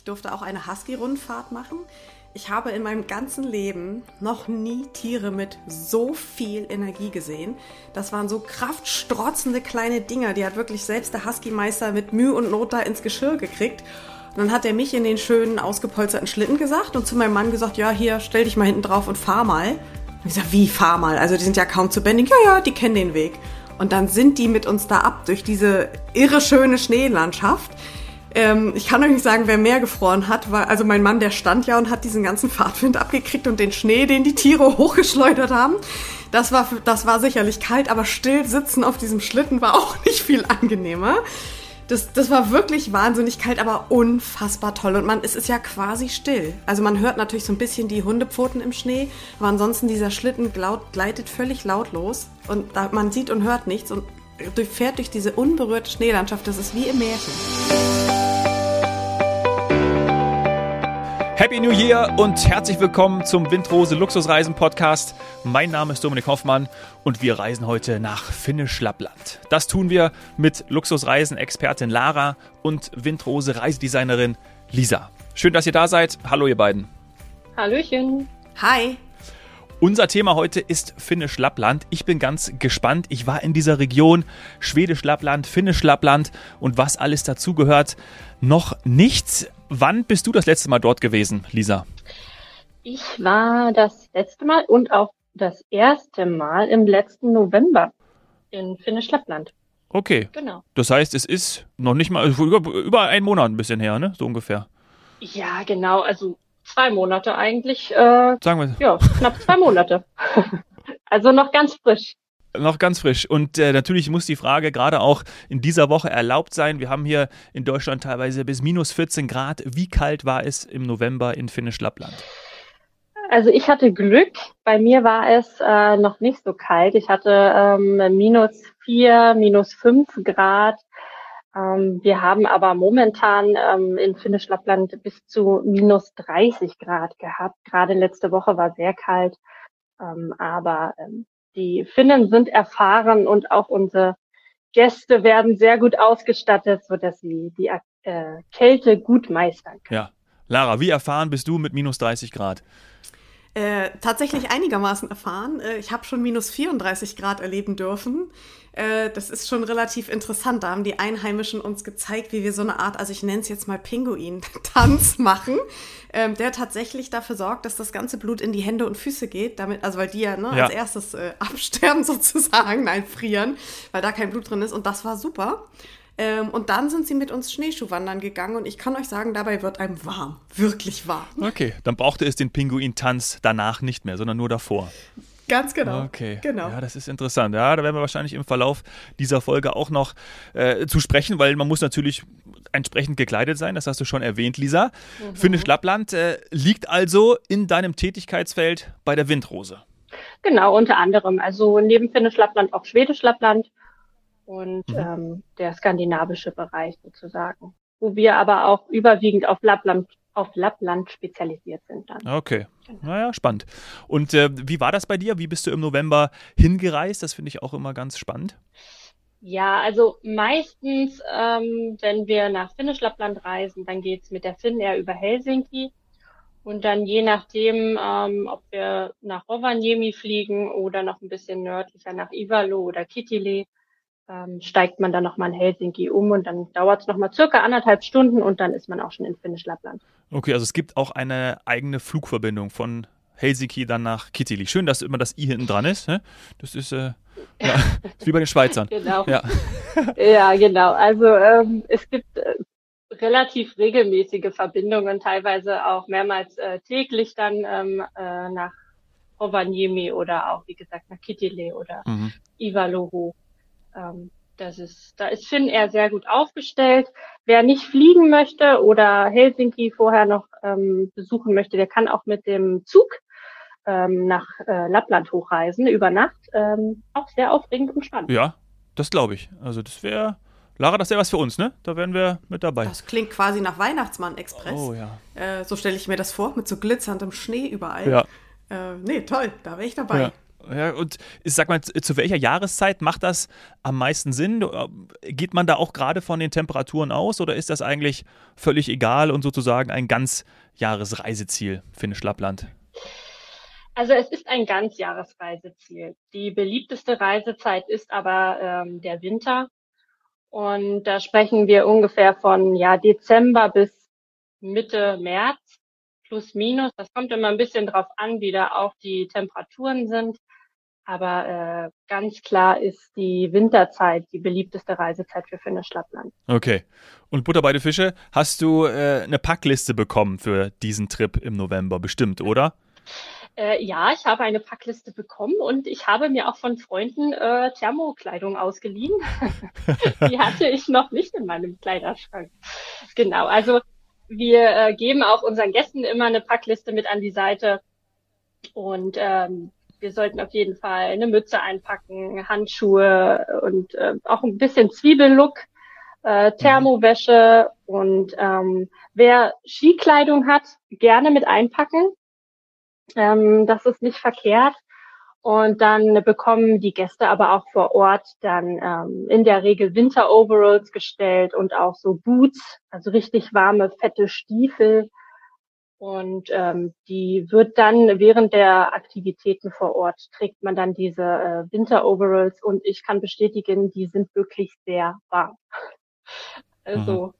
Ich durfte auch eine Husky-Rundfahrt machen. Ich habe in meinem ganzen Leben noch nie Tiere mit so viel Energie gesehen. Das waren so kraftstrotzende kleine Dinger, die hat wirklich selbst der Husky-Meister mit Mühe und Not da ins Geschirr gekriegt. Und dann hat er mich in den schönen, ausgepolsterten Schlitten gesagt und zu meinem Mann gesagt, ja, hier, stell dich mal hinten drauf und fahr mal. Und ich sag, wie fahr mal? Also die sind ja kaum zu bändigen. Ja, ja, die kennen den Weg. Und dann sind die mit uns da ab durch diese irre schöne Schneelandschaft. Ähm, ich kann euch nicht sagen, wer mehr gefroren hat, weil also mein Mann, der stand ja und hat diesen ganzen Fahrtwind abgekriegt und den Schnee, den die Tiere hochgeschleudert haben. Das war, das war sicherlich kalt, aber still sitzen auf diesem Schlitten war auch nicht viel angenehmer. Das, das war wirklich wahnsinnig kalt, aber unfassbar toll. Und man, es ist ja quasi still. Also man hört natürlich so ein bisschen die Hundepfoten im Schnee, aber ansonsten dieser Schlitten gleitet völlig lautlos. Und da, man sieht und hört nichts und fährt durch diese unberührte Schneelandschaft. Das ist wie im Märchen. Happy New Year und herzlich willkommen zum Windrose Luxusreisen Podcast. Mein Name ist Dominik Hoffmann und wir reisen heute nach Finnisch Lappland. Das tun wir mit Luxusreisen-Expertin Lara und Windrose Reisedesignerin Lisa. Schön, dass ihr da seid. Hallo ihr beiden. Hallöchen. Hi. Unser Thema heute ist Finnisch Lappland. Ich bin ganz gespannt. Ich war in dieser Region Schwedisch Lappland, Finnisch Lappland und was alles dazugehört. Noch nichts. Wann bist du das letzte Mal dort gewesen, Lisa? Ich war das letzte Mal und auch das erste Mal im letzten November in Finnisch Lappland. Okay. Genau. Das heißt, es ist noch nicht mal über, über einen Monat ein bisschen her, ne? So ungefähr. Ja, genau. Also zwei Monate eigentlich. Äh, Sagen wir. Ja, knapp zwei Monate. also noch ganz frisch. Noch ganz frisch. Und äh, natürlich muss die Frage gerade auch in dieser Woche erlaubt sein. Wir haben hier in Deutschland teilweise bis minus 14 Grad. Wie kalt war es im November in Finnisch Lappland? Also ich hatte Glück. Bei mir war es äh, noch nicht so kalt. Ich hatte ähm, minus 4, minus 5 Grad. Ähm, wir haben aber momentan ähm, in Finnisch Lappland bis zu minus 30 Grad gehabt. Gerade letzte Woche war sehr kalt. Ähm, aber ähm, die Finnen sind erfahren und auch unsere Gäste werden sehr gut ausgestattet, so dass sie die äh, Kälte gut meistern können. Ja. Lara, wie erfahren bist du mit minus 30 Grad? Äh, tatsächlich einigermaßen erfahren. Äh, ich habe schon minus 34 Grad erleben dürfen. Äh, das ist schon relativ interessant. Da haben die Einheimischen uns gezeigt, wie wir so eine Art, also ich nenne es jetzt mal Pinguin-Tanz machen, ähm, der tatsächlich dafür sorgt, dass das ganze Blut in die Hände und Füße geht, damit, also weil die ja, ne, ja. als erstes äh, absterben sozusagen, nein, frieren, weil da kein Blut drin ist. Und das war super. Ähm, und dann sind sie mit uns Schneeschuhwandern gegangen und ich kann euch sagen, dabei wird einem warm. Wirklich warm. Okay, dann brauchte es den Pinguin-Tanz danach nicht mehr, sondern nur davor. Ganz genau. Okay. Genau. Ja, das ist interessant. Ja, da werden wir wahrscheinlich im Verlauf dieser Folge auch noch äh, zu sprechen, weil man muss natürlich entsprechend gekleidet sein. Das hast du schon erwähnt, Lisa. Mhm. Finnisch Lappland äh, liegt also in deinem Tätigkeitsfeld bei der Windrose. Genau, unter anderem. Also neben Finnisch Lappland auch Schwedisch Lappland und mhm. ähm, der skandinavische Bereich sozusagen, wo wir aber auch überwiegend auf Lappland, auf Lappland spezialisiert sind dann. Okay, genau. naja, spannend. Und äh, wie war das bei dir? Wie bist du im November hingereist? Das finde ich auch immer ganz spannend. Ja, also meistens, ähm, wenn wir nach Finnisch Lappland reisen, dann geht's mit der Finnair über Helsinki. Und dann je nachdem, ähm, ob wir nach Rovaniemi fliegen oder noch ein bisschen nördlicher nach Ivalo oder Kitile, ähm, steigt man dann nochmal in Helsinki um und dann dauert es nochmal circa anderthalb Stunden und dann ist man auch schon in Finnisch Lappland. Okay, also es gibt auch eine eigene Flugverbindung von Helsinki dann nach Kittili. Schön, dass immer das I hinten dran ist. Ne? Das ist, äh, ja, wie bei den Schweizern. Genau. Ja, ja genau. Also ähm, es gibt äh, relativ regelmäßige Verbindungen, teilweise auch mehrmals äh, täglich dann ähm, äh, nach Rovaniemi oder auch, wie gesagt, nach Kitile oder mhm. Ivaloho. Ähm, das ist, da ist Finnair sehr gut aufgestellt. Wer nicht fliegen möchte oder Helsinki vorher noch ähm, besuchen möchte, der kann auch mit dem Zug ähm, nach äh, Lappland hochreisen über Nacht. Ähm, auch sehr aufregend und spannend. Ja, das glaube ich. Also das wäre, Lara, das wäre was für uns, ne? Da wären wir mit dabei. Das klingt quasi nach Weihnachtsmann-Express. Oh ja. Äh, so stelle ich mir das vor, mit so glitzerndem Schnee überall. Ja. Äh, nee, toll, da wäre ich dabei. Ja. Ja, und ich sag mal, zu welcher Jahreszeit macht das am meisten Sinn? Geht man da auch gerade von den Temperaturen aus oder ist das eigentlich völlig egal und sozusagen ein ganz Jahresreiseziel Finnisch Lappland? Also es ist ein Ganzjahresreiseziel. Die beliebteste Reisezeit ist aber ähm, der Winter. Und da sprechen wir ungefähr von ja, Dezember bis Mitte März plus minus. Das kommt immer ein bisschen drauf an, wie da auch die Temperaturen sind. Aber äh, ganz klar ist die Winterzeit die beliebteste Reisezeit für Finnisch Lappland. Okay. Und Butter bei den Fische, hast du äh, eine Packliste bekommen für diesen Trip im November bestimmt, oder? Äh, ja, ich habe eine Packliste bekommen und ich habe mir auch von Freunden äh, Thermokleidung ausgeliehen. die hatte ich noch nicht in meinem Kleiderschrank. Genau, also wir äh, geben auch unseren Gästen immer eine Packliste mit an die Seite und ähm, wir sollten auf jeden Fall eine Mütze einpacken, Handschuhe und äh, auch ein bisschen Zwiebellook, äh, Thermowäsche und ähm, wer Skikleidung hat, gerne mit einpacken. Ähm, das ist nicht verkehrt. Und dann bekommen die Gäste aber auch vor Ort dann ähm, in der Regel Winter-Overalls gestellt und auch so Boots, also richtig warme, fette Stiefel. Und ähm, die wird dann während der Aktivitäten vor Ort trägt man dann diese äh, Winter-Overalls und ich kann bestätigen, die sind wirklich sehr warm. Also mhm.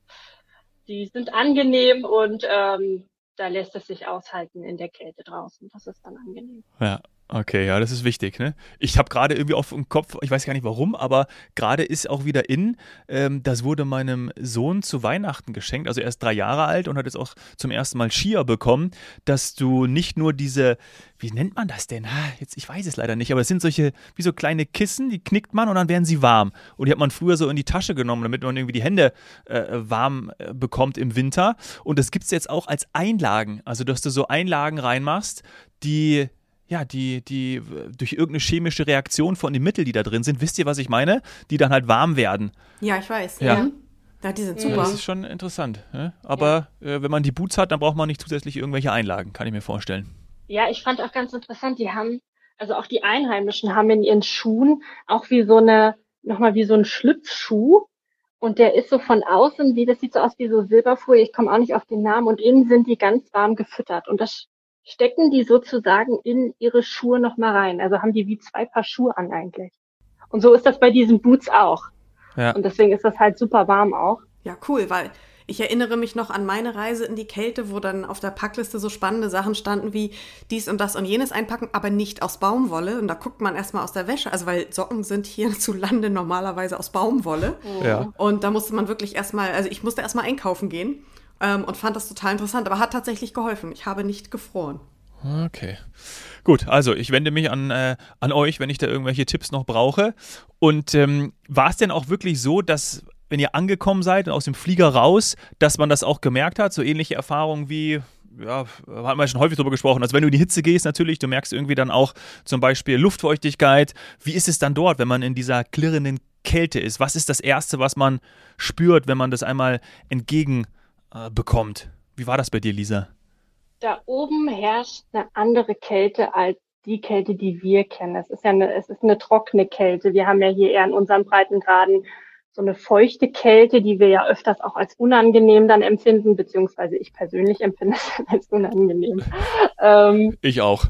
die sind angenehm und ähm, da lässt es sich aushalten in der Kälte draußen. Das ist dann angenehm. Ja, Okay, ja, das ist wichtig. Ne? Ich habe gerade irgendwie auf dem Kopf, ich weiß gar nicht warum, aber gerade ist auch wieder in. Ähm, das wurde meinem Sohn zu Weihnachten geschenkt. Also er ist drei Jahre alt und hat jetzt auch zum ersten Mal Skier bekommen, dass du nicht nur diese, wie nennt man das denn? Jetzt, ich weiß es leider nicht, aber es sind solche, wie so kleine Kissen, die knickt man und dann werden sie warm. Und die hat man früher so in die Tasche genommen, damit man irgendwie die Hände äh, warm äh, bekommt im Winter. Und das gibt es jetzt auch als Einlagen. Also, dass du so Einlagen reinmachst, die ja, die, die durch irgendeine chemische Reaktion von den Mitteln, die da drin sind, wisst ihr, was ich meine? Die dann halt warm werden. Ja, ich weiß. Ja. Mhm. Ja, die sind super. Ja, das ist schon interessant. Ne? Aber ja. äh, wenn man die Boots hat, dann braucht man nicht zusätzlich irgendwelche Einlagen, kann ich mir vorstellen. Ja, ich fand auch ganz interessant, die haben, also auch die Einheimischen haben in ihren Schuhen auch wie so eine, nochmal wie so ein Schlüpfschuh. Und der ist so von außen, wie, das sieht so aus wie so Silberfolie, ich komme auch nicht auf den Namen, und innen sind die ganz warm gefüttert. Und das stecken die sozusagen in ihre Schuhe nochmal rein. Also haben die wie zwei Paar Schuhe an eigentlich. Und so ist das bei diesen Boots auch. Ja. Und deswegen ist das halt super warm auch. Ja, cool, weil ich erinnere mich noch an meine Reise in die Kälte, wo dann auf der Packliste so spannende Sachen standen wie dies und das und jenes einpacken, aber nicht aus Baumwolle. Und da guckt man erstmal aus der Wäsche, also weil Socken sind hier zu Lande normalerweise aus Baumwolle. Oh. Ja. Und da musste man wirklich erstmal, also ich musste erstmal einkaufen gehen ähm, und fand das total interessant, aber hat tatsächlich geholfen. Ich habe nicht gefroren. Okay. Gut, also ich wende mich an, äh, an euch, wenn ich da irgendwelche Tipps noch brauche. Und ähm, war es denn auch wirklich so, dass wenn ihr angekommen seid und aus dem Flieger raus, dass man das auch gemerkt hat, so ähnliche Erfahrungen wie ja, haben wir schon häufig darüber gesprochen. Also wenn du in die Hitze gehst, natürlich, du merkst irgendwie dann auch zum Beispiel Luftfeuchtigkeit. Wie ist es dann dort, wenn man in dieser klirrenden Kälte ist? Was ist das Erste, was man spürt, wenn man das einmal entgegen äh, bekommt. Wie war das bei dir, Lisa? Da oben herrscht eine andere Kälte als die Kälte, die wir kennen. Es ist ja eine, es ist eine trockene Kälte. Wir haben ja hier eher in unseren Breitengraden so eine feuchte Kälte, die wir ja öfters auch als unangenehm dann empfinden, beziehungsweise ich persönlich empfinde es als unangenehm. Ähm, ich auch.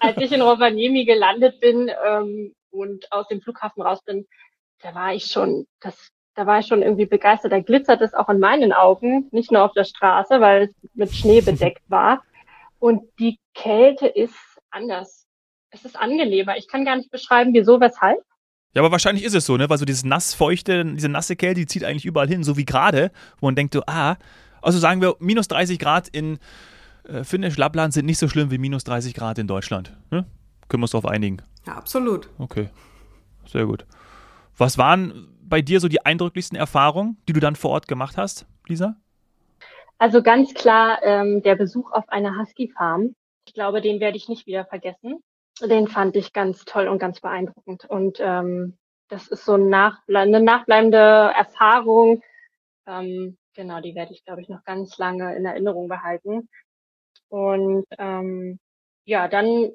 Als ich in Rovaniemi gelandet bin ähm, und aus dem Flughafen raus bin, da war ich schon, das da war ich schon irgendwie begeistert. Da glitzert es auch in meinen Augen, nicht nur auf der Straße, weil es mit Schnee bedeckt war. Und die Kälte ist anders. Es ist angenehmer. Ich kann gar nicht beschreiben, wieso, weshalb. Ja, aber wahrscheinlich ist es so, ne? Weil so dieses nassfeuchte, diese nasse Kälte, die zieht eigentlich überall hin, so wie gerade, wo man denkt, so, ah, also sagen wir, minus 30 Grad in äh, Finnisch Lappland sind nicht so schlimm wie minus 30 Grad in Deutschland. Ne? Können wir uns darauf einigen? Ja, absolut. Okay, sehr gut. Was waren bei dir so die eindrücklichsten Erfahrungen, die du dann vor Ort gemacht hast, Lisa? Also ganz klar ähm, der Besuch auf einer Husky-Farm. Ich glaube, den werde ich nicht wieder vergessen. Den fand ich ganz toll und ganz beeindruckend. Und ähm, das ist so nach, eine nachbleibende Erfahrung. Ähm, genau, die werde ich, glaube ich, noch ganz lange in Erinnerung behalten. Und ähm, ja, dann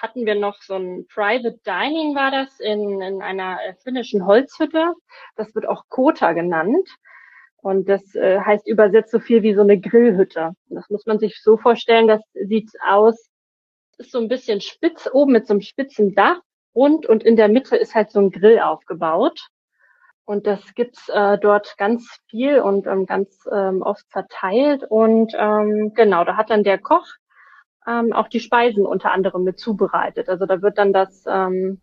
hatten wir noch so ein Private Dining war das in, in einer äh, finnischen Holzhütte. Das wird auch Kota genannt. Und das äh, heißt übersetzt so viel wie so eine Grillhütte. Das muss man sich so vorstellen, das sieht aus, ist so ein bisschen spitz, oben mit so einem spitzen Dach, rund und in der Mitte ist halt so ein Grill aufgebaut. Und das gibt's äh, dort ganz viel und ähm, ganz ähm, oft verteilt. Und ähm, genau, da hat dann der Koch ähm, auch die Speisen unter anderem mit zubereitet. Also da wird dann das ähm,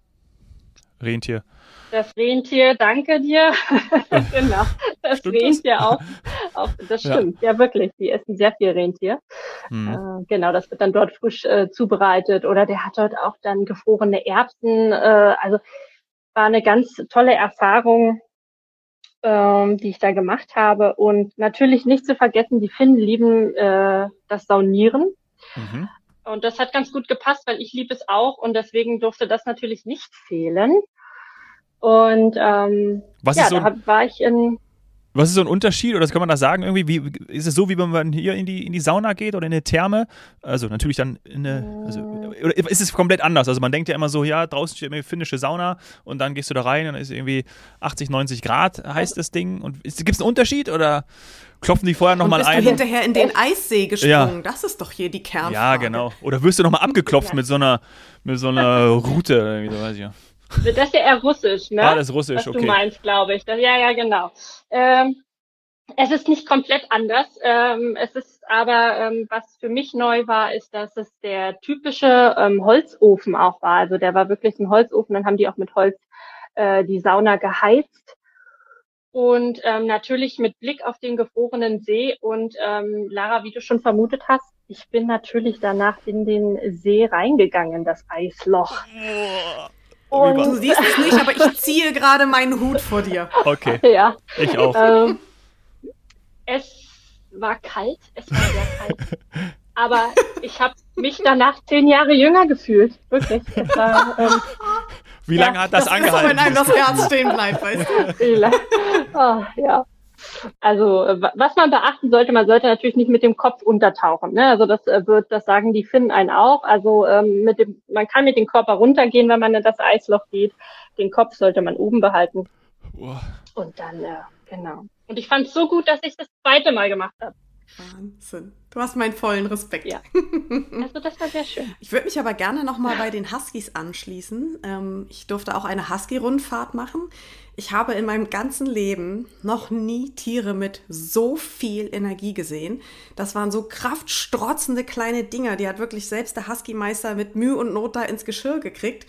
Rentier. Das Rentier, danke dir. genau, das stimmt Rentier das? auch, auch. Das stimmt, ja. ja. wirklich. Die essen sehr viel Rentier. Hm. Äh, genau, das wird dann dort frisch äh, zubereitet. Oder der hat dort auch dann gefrorene Erbsen. Äh, also war eine ganz tolle Erfahrung ähm, die ich da gemacht habe. Und natürlich nicht zu vergessen, die Finnen lieben äh, das Saunieren. Mhm. Und das hat ganz gut gepasst, weil ich liebe es auch und deswegen durfte das natürlich nicht fehlen. Und ähm, Was ja, ist so da war ich in was ist so ein Unterschied oder kann man das sagen irgendwie? Wie, ist es so, wie wenn man hier in die, in die Sauna geht oder in eine Therme? Also natürlich dann in eine, also, oder ist es komplett anders? Also man denkt ja immer so, ja, draußen steht irgendwie finnische Sauna und dann gehst du da rein und dann ist irgendwie 80, 90 Grad heißt das Ding. Und gibt es einen Unterschied oder klopfen die vorher nochmal ein? Bist du hinterher in den Eissee gesprungen? Ja. Das ist doch hier die Kernfrage. Ja, genau. Oder wirst du nochmal abgeklopft mit so einer, mit so einer Route, irgendwie, so weiß ich ja. Das ist ja eher russisch, ne? Ah, das ist russisch, Was okay. du meinst, glaube ich. Das, ja, ja, genau. Ähm, es ist nicht komplett anders. Ähm, es ist aber, ähm, was für mich neu war, ist, dass es der typische ähm, Holzofen auch war. Also der war wirklich ein Holzofen. Dann haben die auch mit Holz äh, die Sauna geheizt. Und ähm, natürlich mit Blick auf den gefrorenen See. Und ähm, Lara, wie du schon vermutet hast, ich bin natürlich danach in den See reingegangen, das Eisloch. Und du siehst es nicht, aber ich ziehe gerade meinen Hut vor dir. Okay. Ja. Ich auch. Ähm, es war kalt, es war sehr kalt. Aber ich habe mich danach zehn Jahre jünger gefühlt. Wirklich. War, ähm, Wie lange ja, hat das, das angehalten? Ist so, wenn einem das Herz stehen bleibt, weißt du? oh, ja. Also was man beachten sollte, man sollte natürlich nicht mit dem Kopf untertauchen. Ne? Also das äh, wird, das sagen die Finnen einen auch. Also ähm, mit dem, man kann mit dem Körper runtergehen, wenn man in das Eisloch geht. Den Kopf sollte man oben behalten. Boah. Und dann, äh, genau. Und ich fand es so gut, dass ich das zweite Mal gemacht habe. Wahnsinn. Du hast meinen vollen Respekt. Ja. Also das war sehr schön. Ich würde mich aber gerne nochmal bei den Huskies anschließen. Ähm, ich durfte auch eine Husky-Rundfahrt machen. Ich habe in meinem ganzen Leben noch nie Tiere mit so viel Energie gesehen. Das waren so kraftstrotzende kleine Dinger. Die hat wirklich selbst der Husky-Meister mit Mühe und Not da ins Geschirr gekriegt.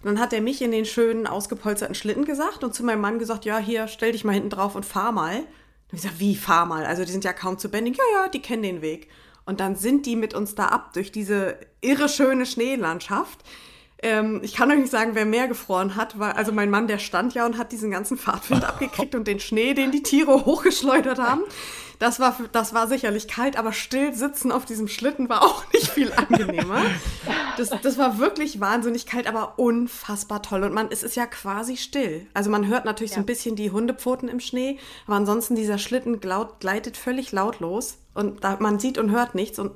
Und dann hat er mich in den schönen, ausgepolsterten Schlitten gesagt und zu meinem Mann gesagt, ja, hier, stell dich mal hinten drauf und fahr mal. Und ich gesagt, wie, fahr mal? Also die sind ja kaum zu bändigen. Ja, ja, die kennen den Weg. Und dann sind die mit uns da ab durch diese irre schöne Schneelandschaft. Ähm, ich kann euch nicht sagen, wer mehr gefroren hat, weil, also mein Mann, der stand ja und hat diesen ganzen Fahrtwind abgekriegt und den Schnee, den die Tiere hochgeschleudert haben. Das war, das war sicherlich kalt, aber still sitzen auf diesem Schlitten war auch nicht viel angenehmer. Das, das war wirklich wahnsinnig kalt, aber unfassbar toll. Und man, es ist ja quasi still. Also man hört natürlich ja. so ein bisschen die Hundepfoten im Schnee, aber ansonsten dieser Schlitten gleitet völlig lautlos und da, man sieht und hört nichts und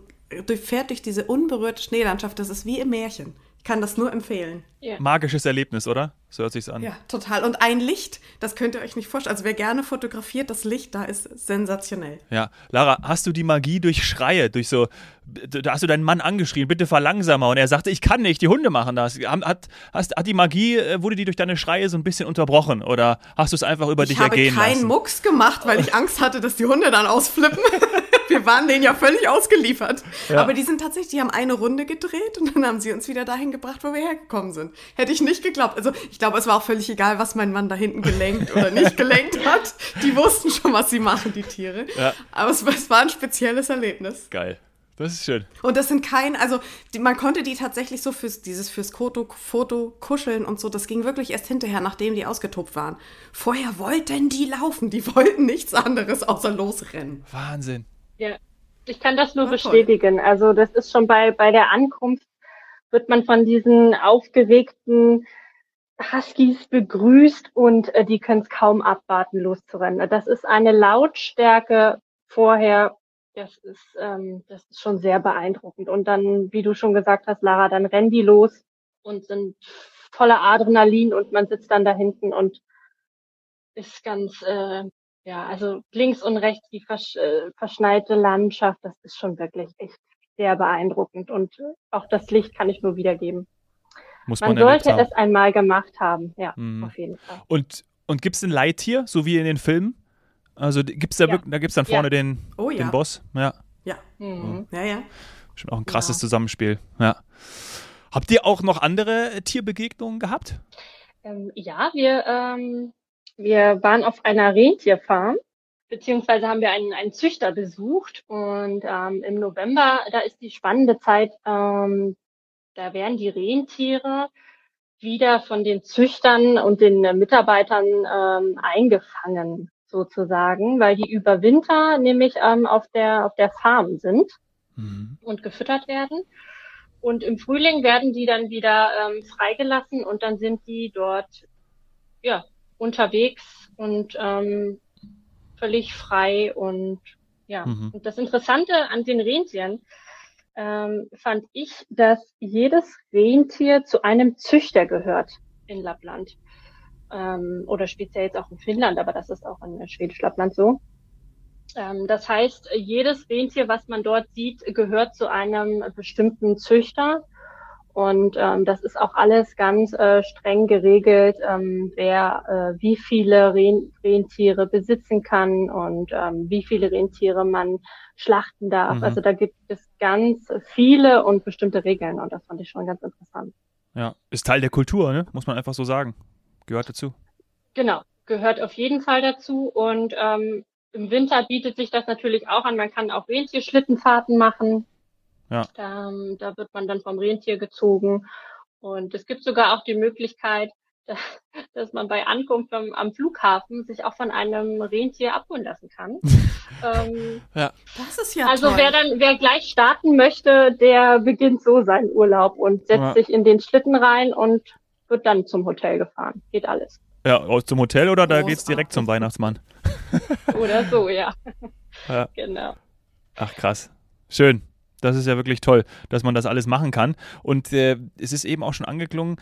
fährt durch diese unberührte Schneelandschaft. Das ist wie im Märchen. Ich kann das nur empfehlen. Yeah. Magisches Erlebnis, oder? So hört sich's an. Ja, total. Und ein Licht, das könnt ihr euch nicht vorstellen. Also wer gerne fotografiert, das Licht da ist sensationell. Ja, Lara, hast du die Magie durch Schreie, durch so, da hast du deinen Mann angeschrien, bitte verlangsamer und er sagte, ich kann nicht, die Hunde machen das. Hat, hast, hat die Magie, äh, wurde die durch deine Schreie so ein bisschen unterbrochen oder hast du es einfach über ich dich ergehen lassen? Ich habe keinen Mucks gemacht, weil ich Angst hatte, dass die Hunde dann ausflippen. Wir waren denen ja völlig ausgeliefert. Ja. Aber die sind tatsächlich, die haben eine Runde gedreht und dann haben sie uns wieder dahin gebracht, wo wir hergekommen sind. Hätte ich nicht geglaubt. Also ich glaube, es war auch völlig egal, was mein Mann da hinten gelenkt oder nicht gelenkt hat. Die wussten schon, was sie machen, die Tiere. Ja. Aber es, es war ein spezielles Erlebnis. Geil. Das ist schön. Und das sind kein, also die, man konnte die tatsächlich so fürs, dieses fürs Foto, Foto kuscheln und so, das ging wirklich erst hinterher, nachdem die ausgetobt waren. Vorher wollten die laufen, die wollten nichts anderes außer losrennen. Wahnsinn. Ja, ich kann das nur War bestätigen. Toll. Also das ist schon bei, bei der Ankunft wird man von diesen aufgeregten Huskies begrüßt und äh, die können es kaum abwarten, loszurennen. Das ist eine Lautstärke vorher, das ist, ähm, das ist schon sehr beeindruckend. Und dann, wie du schon gesagt hast, Lara, dann rennen die los und sind voller Adrenalin und man sitzt dann da hinten und ist ganz, äh, ja, also links und rechts die versch äh, verschneite Landschaft, das ist schon wirklich echt sehr beeindruckend und auch das Licht kann ich nur wiedergeben. Muss man, man sollte es einmal gemacht haben, ja, mhm. auf jeden Fall. Und, und gibt es ein Leittier, so wie in den Filmen? Also gibt es da, ja. da gibt's dann vorne ja. den, oh, ja. den Boss? Ja. Ja. Mhm. Ja, ja. Schon auch ein krasses Zusammenspiel. Ja. Habt ihr auch noch andere Tierbegegnungen gehabt? Ähm, ja, wir, ähm, wir waren auf einer Rentierfarm, beziehungsweise haben wir einen, einen Züchter besucht und ähm, im November, da ist die spannende Zeit, ähm, da werden die Rentiere wieder von den Züchtern und den Mitarbeitern ähm, eingefangen sozusagen, weil die über Winter nämlich ähm, auf der auf der Farm sind mhm. und gefüttert werden. Und im Frühling werden die dann wieder ähm, freigelassen und dann sind die dort ja unterwegs und ähm, völlig frei und ja. Mhm. Und das Interessante an den Rentieren ähm, fand ich, dass jedes Rentier zu einem Züchter gehört in Lappland. Ähm, oder speziell jetzt auch in Finnland, aber das ist auch in Schwedisch-Lappland so. Ähm, das heißt, jedes Rentier, was man dort sieht, gehört zu einem bestimmten Züchter. Und ähm, das ist auch alles ganz äh, streng geregelt, ähm, wer äh, wie viele Ren Rentiere besitzen kann und ähm, wie viele Rentiere man schlachten darf. Mhm. Also da gibt es ganz viele und bestimmte Regeln und das fand ich schon ganz interessant. Ja, ist Teil der Kultur, ne? muss man einfach so sagen. Gehört dazu. Genau, gehört auf jeden Fall dazu und ähm, im Winter bietet sich das natürlich auch an. Man kann auch Rentierschlittenfahrten machen. Ja. Da, ähm, da wird man dann vom Rentier gezogen. Und es gibt sogar auch die Möglichkeit, dass man bei Ankunft am, am, Flughafen sich auch von einem Rentier abholen lassen kann. ähm, ja. Das ist ja Also toll. wer dann, wer gleich starten möchte, der beginnt so seinen Urlaub und setzt ja. sich in den Schlitten rein und wird dann zum Hotel gefahren. Geht alles. Ja, zum Hotel oder da geht es direkt zum Weihnachtsmann? Oder so, ja. ja. Genau. Ach krass. Schön. Das ist ja wirklich toll, dass man das alles machen kann. Und äh, es ist eben auch schon angeklungen,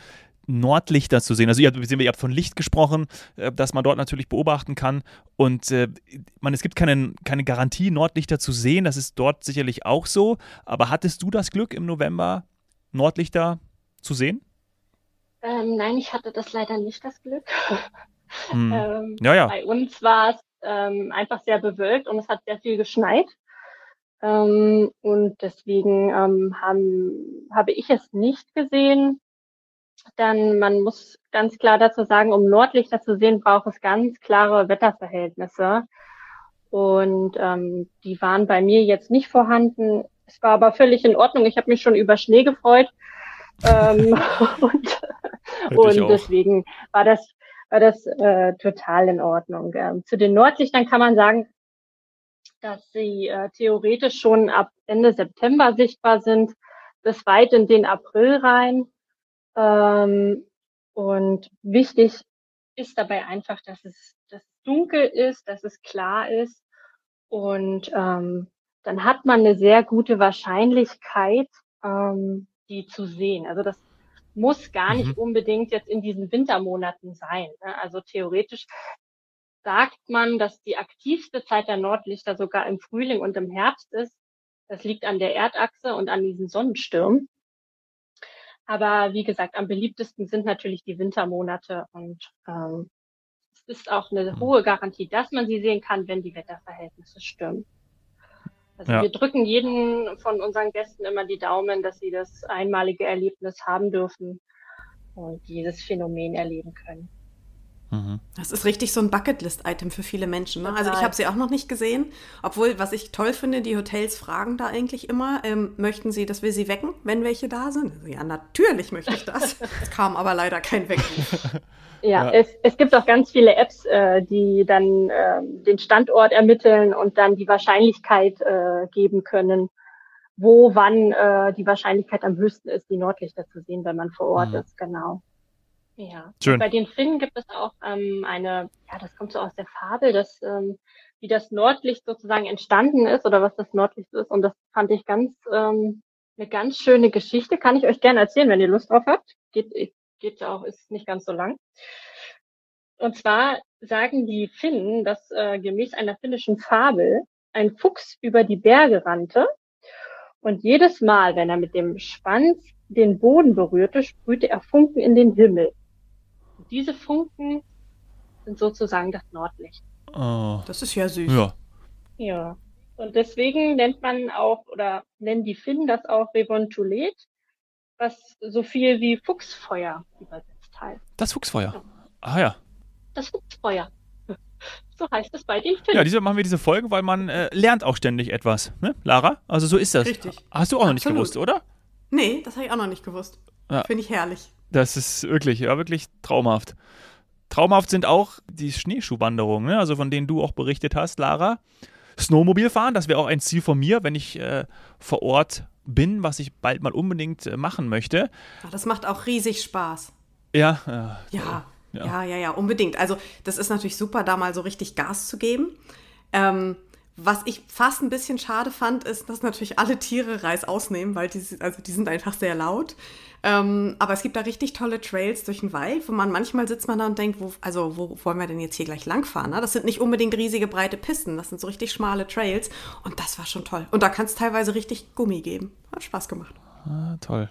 Nordlichter zu sehen. Also ihr, ihr habt von Licht gesprochen, äh, dass man dort natürlich beobachten kann. Und äh, man, es gibt keine, keine Garantie, Nordlichter zu sehen. Das ist dort sicherlich auch so. Aber hattest du das Glück im November, Nordlichter zu sehen? Ähm, nein, ich hatte das leider nicht das Glück. Hm. ähm, ja, ja. Bei uns war es ähm, einfach sehr bewölkt und es hat sehr viel geschneit. Ähm, und deswegen ähm, haben, habe ich es nicht gesehen. Dann, man muss ganz klar dazu sagen, um Nordlichter zu sehen, braucht es ganz klare Wetterverhältnisse. Und ähm, die waren bei mir jetzt nicht vorhanden. Es war aber völlig in Ordnung. Ich habe mich schon über Schnee gefreut. ähm, und und deswegen war das war das äh, total in Ordnung. Ähm, zu den Nordlichtern kann man sagen, dass sie äh, theoretisch schon ab Ende September sichtbar sind, bis weit in den April rein. Ähm, und wichtig ist dabei einfach, dass es, dass es dunkel ist, dass es klar ist. Und ähm, dann hat man eine sehr gute Wahrscheinlichkeit, ähm, die zu sehen. Also das muss gar nicht mhm. unbedingt jetzt in diesen Wintermonaten sein. Ne? Also theoretisch sagt man, dass die aktivste Zeit der Nordlichter sogar im Frühling und im Herbst ist. Das liegt an der Erdachse und an diesen Sonnenstürmen. Aber wie gesagt, am beliebtesten sind natürlich die Wintermonate und ähm, es ist auch eine mhm. hohe Garantie, dass man sie sehen kann, wenn die Wetterverhältnisse stimmen. Also ja. wir drücken jeden von unseren Gästen immer die Daumen, dass sie das einmalige Erlebnis haben dürfen und dieses Phänomen erleben können. Mhm. Das ist richtig so ein Bucketlist-Item für viele Menschen. Ne? Also ich habe sie auch noch nicht gesehen, obwohl, was ich toll finde, die Hotels fragen da eigentlich immer, ähm, möchten sie, dass wir sie wecken, wenn welche da sind? Also, ja, natürlich möchte ich das. es kam aber leider kein Weckruf. Ja, ja, Es, es gibt auch ganz viele Apps, äh, die dann äh, den Standort ermitteln und dann die Wahrscheinlichkeit äh, geben können, wo, wann äh, die Wahrscheinlichkeit am höchsten ist, die Nordlichter zu sehen, wenn man vor Ort mhm. ist, genau. Ja. Schön. bei den Finnen gibt es auch ähm, eine, ja, das kommt so aus der Fabel, dass ähm, wie das Nordlicht sozusagen entstanden ist oder was das Nordlicht ist. Und das fand ich ganz ähm, eine ganz schöne Geschichte, kann ich euch gerne erzählen, wenn ihr Lust drauf habt. Geht, geht auch, ist nicht ganz so lang. Und zwar sagen die Finnen, dass äh, gemäß einer finnischen Fabel ein Fuchs über die Berge rannte und jedes Mal, wenn er mit dem Schwanz den Boden berührte, sprühte er Funken in den Himmel. Und diese Funken sind sozusagen das Nordlicht. Oh. Das ist ja süß. Ja. Ja. Und deswegen nennt man auch, oder nennen die Finnen das auch Revontulet, was so viel wie Fuchsfeuer übersetzt heißt. Das Fuchsfeuer. Ja. Ah ja. Das Fuchsfeuer. So heißt es bei den Finnen. Ja, diese machen wir diese Folge, weil man äh, lernt auch ständig etwas, ne, Lara? Also so ist das. Richtig. Hast du auch noch nicht gewusst, oder? Nee, das habe ich auch noch nicht gewusst. Ja. Finde ich herrlich. Das ist wirklich, ja, wirklich traumhaft. Traumhaft sind auch die Schneeschuhwanderungen, ne? also von denen du auch berichtet hast, Lara. Snowmobil fahren. Das wäre auch ein Ziel von mir, wenn ich äh, vor Ort bin, was ich bald mal unbedingt äh, machen möchte. Ach, das macht auch riesig Spaß. Ja, ja. Ja, ja, ja, ja, ja, unbedingt. Also das ist natürlich super, da mal so richtig Gas zu geben. Ähm, was ich fast ein bisschen schade fand, ist, dass natürlich alle Tiere Reis ausnehmen, weil die, also die sind einfach sehr laut. Ähm, aber es gibt da richtig tolle Trails durch den Wald, wo man manchmal sitzt man da und denkt, wo, also wo wollen wir denn jetzt hier gleich langfahren? Ne? Das sind nicht unbedingt riesige breite Pisten, das sind so richtig schmale Trails und das war schon toll. Und da kann es teilweise richtig Gummi geben. Hat Spaß gemacht. Ah, toll.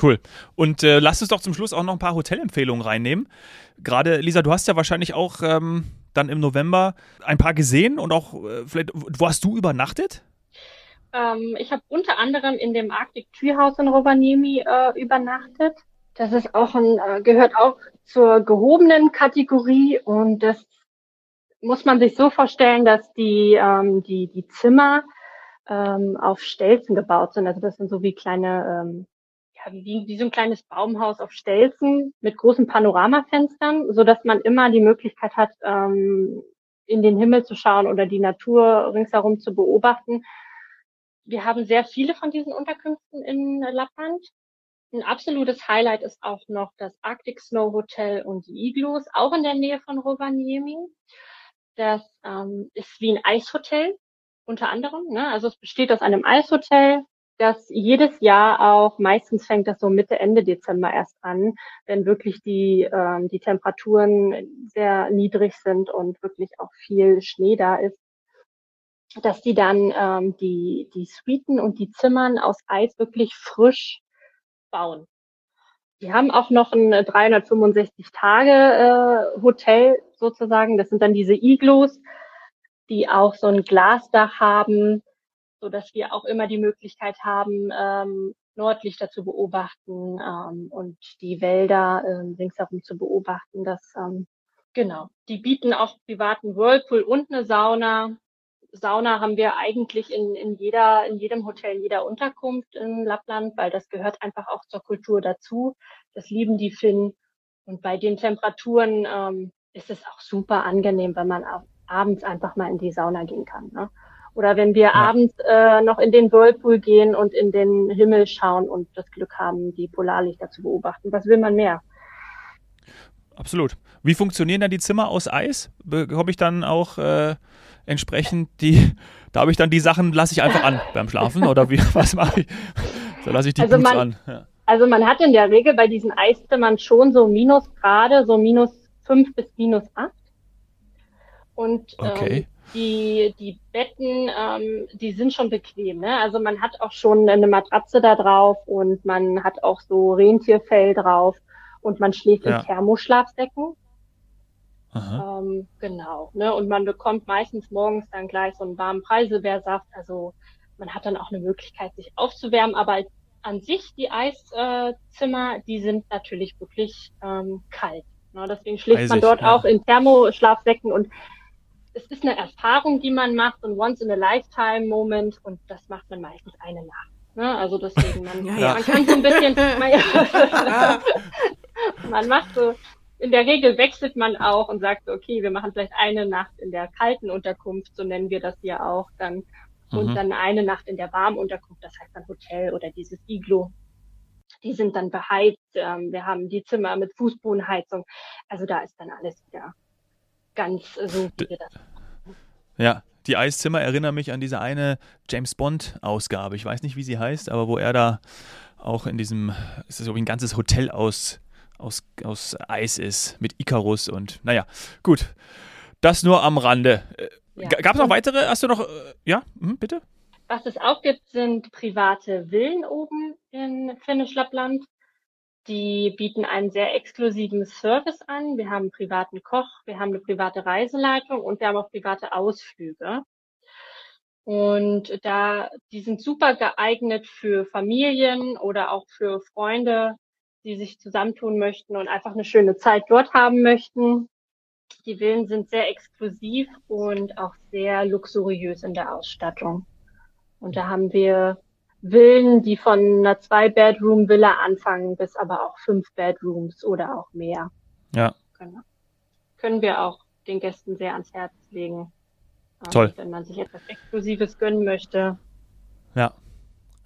Cool. Und äh, lass uns doch zum Schluss auch noch ein paar Hotelempfehlungen reinnehmen. Gerade, Lisa, du hast ja wahrscheinlich auch ähm, dann im November ein paar gesehen und auch äh, vielleicht, wo hast du übernachtet? Ähm, ich habe unter anderem in dem Arctic Treehouse in Rovaniemi äh, übernachtet. Das ist auch ein, äh, gehört auch zur gehobenen Kategorie und das muss man sich so vorstellen, dass die, ähm, die, die Zimmer ähm, auf Stelzen gebaut sind. Also das sind so wie kleine, ähm, wie, wie so ein kleines Baumhaus auf Stelzen mit großen Panoramafenstern, so dass man immer die Möglichkeit hat, ähm, in den Himmel zu schauen oder die Natur ringsherum zu beobachten wir haben sehr viele von diesen Unterkünften in Lappland. Ein absolutes Highlight ist auch noch das Arctic Snow Hotel und die Igloos, auch in der Nähe von Rovaniemi. Das ähm, ist wie ein Eishotel unter anderem. Ne? Also es besteht aus einem Eishotel, das jedes Jahr auch, meistens fängt das so Mitte, Ende Dezember erst an, wenn wirklich die, ähm, die Temperaturen sehr niedrig sind und wirklich auch viel Schnee da ist dass die dann ähm, die, die Suiten und die Zimmern aus Eis wirklich frisch bauen. Die haben auch noch ein 365-Tage-Hotel äh, sozusagen. Das sind dann diese Iglos, die auch so ein Glasdach haben, so dass wir auch immer die Möglichkeit haben, ähm, Nordlichter zu beobachten ähm, und die Wälder ähm, ringsherum zu beobachten. Das ähm, genau. Die bieten auch privaten Whirlpool und eine Sauna. Sauna haben wir eigentlich in, in jeder, in jedem Hotel, in jeder Unterkunft in Lappland, weil das gehört einfach auch zur Kultur dazu. Das lieben die Finnen. Und bei den Temperaturen ähm, ist es auch super angenehm, wenn man abends einfach mal in die Sauna gehen kann. Ne? Oder wenn wir ja. abends äh, noch in den Whirlpool gehen und in den Himmel schauen und das Glück haben, die Polarlichter zu beobachten. Was will man mehr? Absolut. Wie funktionieren dann die Zimmer aus Eis? Bekomme ich dann auch äh, entsprechend die, da habe ich dann die Sachen, lasse ich einfach an beim Schlafen oder wie, was mache ich? Da lasse ich die also man, an. Ja. Also man hat in der Regel bei diesen Eiszimmern schon so Minusgrade, so minus fünf bis minus acht. Und ähm, okay. ähm, die, die Betten, ähm, die sind schon bequem. Ne? Also man hat auch schon eine Matratze da drauf und man hat auch so Rentierfell drauf und man schläft ja. in Thermoschlafsäcken. Ähm, genau. Ne? Und man bekommt meistens morgens dann gleich so einen warmen Preiselbeersaft. Also man hat dann auch eine Möglichkeit, sich aufzuwärmen. Aber an sich, die Eiszimmer, die sind natürlich wirklich ähm, kalt. Ne? Deswegen schläft Eisig, man dort ja. auch in Thermoschlafsäcken und es ist eine Erfahrung, die man macht, ein Once-in-a-Lifetime-Moment und das macht man meistens eine Nacht. Ne? Also deswegen, man, ja, ja. man kann so ein bisschen, man, man macht so in der Regel wechselt man auch und sagt, okay, wir machen vielleicht eine Nacht in der kalten Unterkunft, so nennen wir das hier auch dann, und mhm. dann eine Nacht in der warmen Unterkunft, das heißt dann Hotel oder dieses Iglo. Die sind dann beheizt. Ähm, wir haben die Zimmer mit Fußbodenheizung. Also da ist dann alles wieder ganz so, wie wir das ja, Die Eiszimmer erinnern mich an diese eine James Bond-Ausgabe. Ich weiß nicht, wie sie heißt, aber wo er da auch in diesem, es ist so wie ein ganzes Hotel aus, aus, aus Eis ist, mit Icarus und naja, gut. Das nur am Rande. Äh, ja. Gab es noch weitere? Hast du noch, äh, ja, hm, bitte? Was es auch gibt, sind private Villen oben in Finnisch Lappland. Die bieten einen sehr exklusiven Service an. Wir haben einen privaten Koch, wir haben eine private Reiseleitung und wir haben auch private Ausflüge. Und da, die sind super geeignet für Familien oder auch für Freunde, die sich zusammentun möchten und einfach eine schöne Zeit dort haben möchten. Die Villen sind sehr exklusiv und auch sehr luxuriös in der Ausstattung. Und da haben wir Villen, die von einer Zwei-Bedroom-Villa anfangen, bis aber auch fünf Bedrooms oder auch mehr. Ja. Genau. Können wir auch den Gästen sehr ans Herz legen. Ähm, Toll. Wenn man sich etwas Exklusives gönnen möchte. Ja.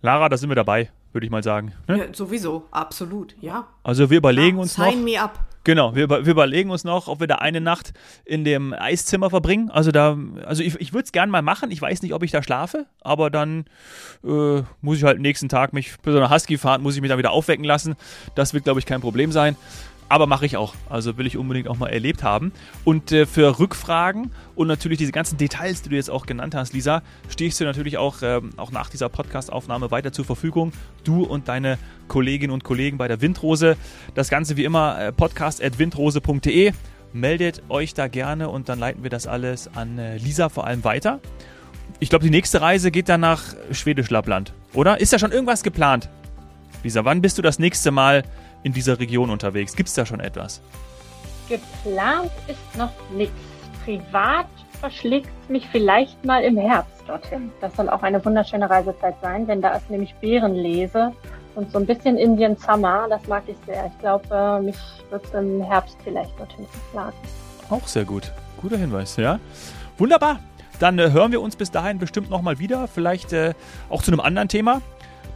Lara, da sind wir dabei, würde ich mal sagen. Ne? Ja, sowieso, absolut, ja. Also wir überlegen ja, uns sign noch. Sign me up. Genau, wir, wir, überlegen uns noch, ob wir da eine Nacht in dem Eiszimmer verbringen. Also da, also ich, ich würde es gerne mal machen. Ich weiß nicht, ob ich da schlafe, aber dann äh, muss ich halt nächsten Tag mich für so eine Husky-Fahrt muss ich mich dann wieder aufwecken lassen. Das wird, glaube ich, kein Problem sein. Aber mache ich auch. Also will ich unbedingt auch mal erlebt haben. Und äh, für Rückfragen und natürlich diese ganzen Details, die du jetzt auch genannt hast, Lisa, ich dir natürlich auch, ähm, auch nach dieser Podcast-Aufnahme weiter zur Verfügung. Du und deine Kolleginnen und Kollegen bei der Windrose. Das Ganze wie immer äh, podcast.windrose.de. Meldet euch da gerne und dann leiten wir das alles an äh, Lisa vor allem weiter. Ich glaube, die nächste Reise geht dann nach Schwedisch Lappland, oder? Ist da schon irgendwas geplant? Lisa, wann bist du das nächste Mal in dieser Region unterwegs? Gibt es da schon etwas? Geplant ist noch nichts. Privat verschlägt mich vielleicht mal im Herbst dorthin. Das soll auch eine wunderschöne Reisezeit sein, denn da ist nämlich Bärenlese und so ein bisschen Indian Summer. Das mag ich sehr. Ich glaube, mich wird es im Herbst vielleicht dorthin verschlagen. Auch sehr gut. Guter Hinweis, ja. Wunderbar. Dann äh, hören wir uns bis dahin bestimmt nochmal wieder. Vielleicht äh, auch zu einem anderen Thema.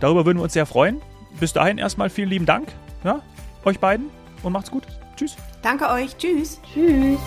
Darüber würden wir uns sehr freuen. Bis dahin erstmal vielen lieben Dank ja, euch beiden und macht's gut. Tschüss. Danke euch. Tschüss. Tschüss.